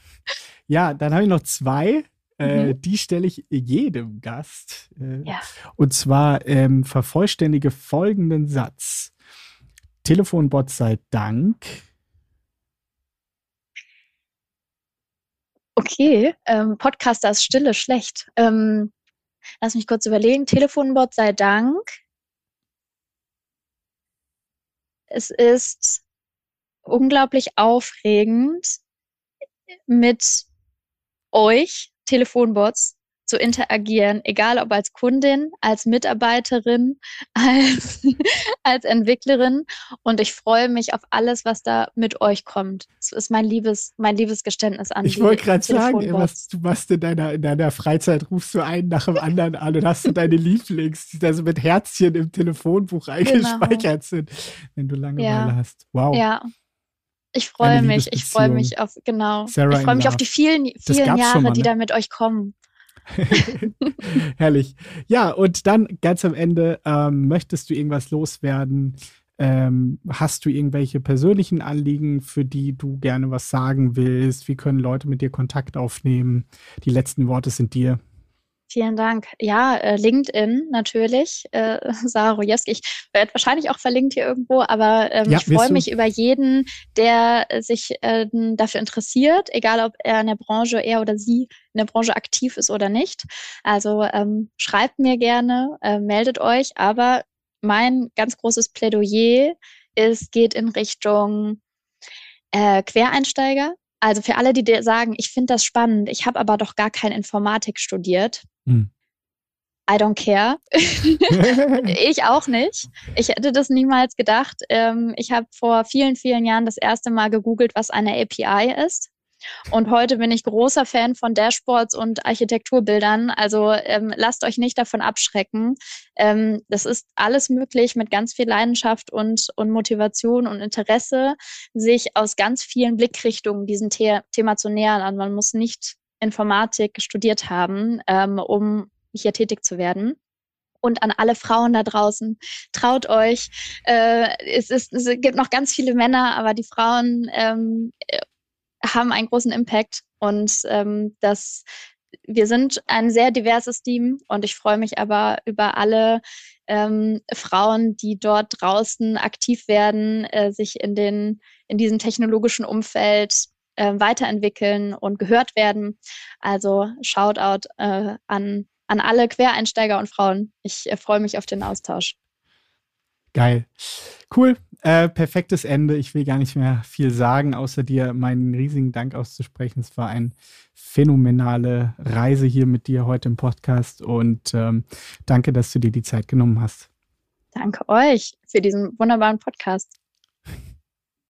ja. dann habe ich noch zwei. Äh, mhm. die stelle ich jedem Gast. Äh, ja. Und zwar ähm, vervollständige folgenden Satz. Telefonbot sei Dank. Okay, ähm, Podcaster ist Stille schlecht. Ähm, lass mich kurz überlegen. Telefonbot sei Dank. Es ist unglaublich aufregend, mit euch, Telefonbots, zu interagieren, egal ob als Kundin, als Mitarbeiterin, als, als Entwicklerin. Und ich freue mich auf alles, was da mit euch kommt. Das ist mein liebes, mein liebes Geständnis an. Ich wollte gerade sagen, was du machst in deiner, in deiner Freizeit, rufst du einen nach dem anderen an und hast du deine Lieblings, die da so mit Herzchen im Telefonbuch eingespeichert genau. sind, wenn du Langeweile ja. hast. Wow. Ja. Ich freue mich, ich freue mich auf, genau. Sarah ich freue mich auf die vielen, vielen Jahre, mal, ne? die da mit euch kommen. Herrlich. Ja, und dann ganz am Ende, ähm, möchtest du irgendwas loswerden? Ähm, hast du irgendwelche persönlichen Anliegen, für die du gerne was sagen willst? Wie können Leute mit dir Kontakt aufnehmen? Die letzten Worte sind dir. Vielen Dank. Ja, äh, LinkedIn natürlich, äh, Sarah Rojewski. Ich werde wahrscheinlich auch verlinkt hier irgendwo, aber ähm, ja, ich freue mich über jeden, der sich äh, dafür interessiert, egal ob er in der Branche, er oder sie in der Branche aktiv ist oder nicht. Also ähm, schreibt mir gerne, äh, meldet euch, aber mein ganz großes Plädoyer ist, geht in Richtung äh, Quereinsteiger. Also für alle, die sagen, ich finde das spannend, ich habe aber doch gar kein Informatik studiert, hm. I don't care. ich auch nicht. Ich hätte das niemals gedacht. Ähm, ich habe vor vielen, vielen Jahren das erste Mal gegoogelt, was eine API ist. Und heute bin ich großer Fan von Dashboards und Architekturbildern. Also ähm, lasst euch nicht davon abschrecken. Ähm, das ist alles möglich mit ganz viel Leidenschaft und, und Motivation und Interesse, sich aus ganz vielen Blickrichtungen diesem The Thema zu nähern. Also man muss nicht Informatik studiert haben, ähm, um hier tätig zu werden. Und an alle Frauen da draußen, traut euch. Äh, es, ist, es gibt noch ganz viele Männer, aber die Frauen ähm, äh, haben einen großen Impact. Und ähm, das, wir sind ein sehr diverses Team und ich freue mich aber über alle ähm, Frauen, die dort draußen aktiv werden, äh, sich in, den, in diesem technologischen Umfeld äh, weiterentwickeln und gehört werden. Also Shoutout äh, an, an alle Quereinsteiger und Frauen. Ich äh, freue mich auf den Austausch. Geil. Cool. Äh, perfektes Ende. Ich will gar nicht mehr viel sagen, außer dir meinen riesigen Dank auszusprechen. Es war eine phänomenale Reise hier mit dir heute im Podcast und ähm, danke, dass du dir die Zeit genommen hast. Danke euch für diesen wunderbaren Podcast.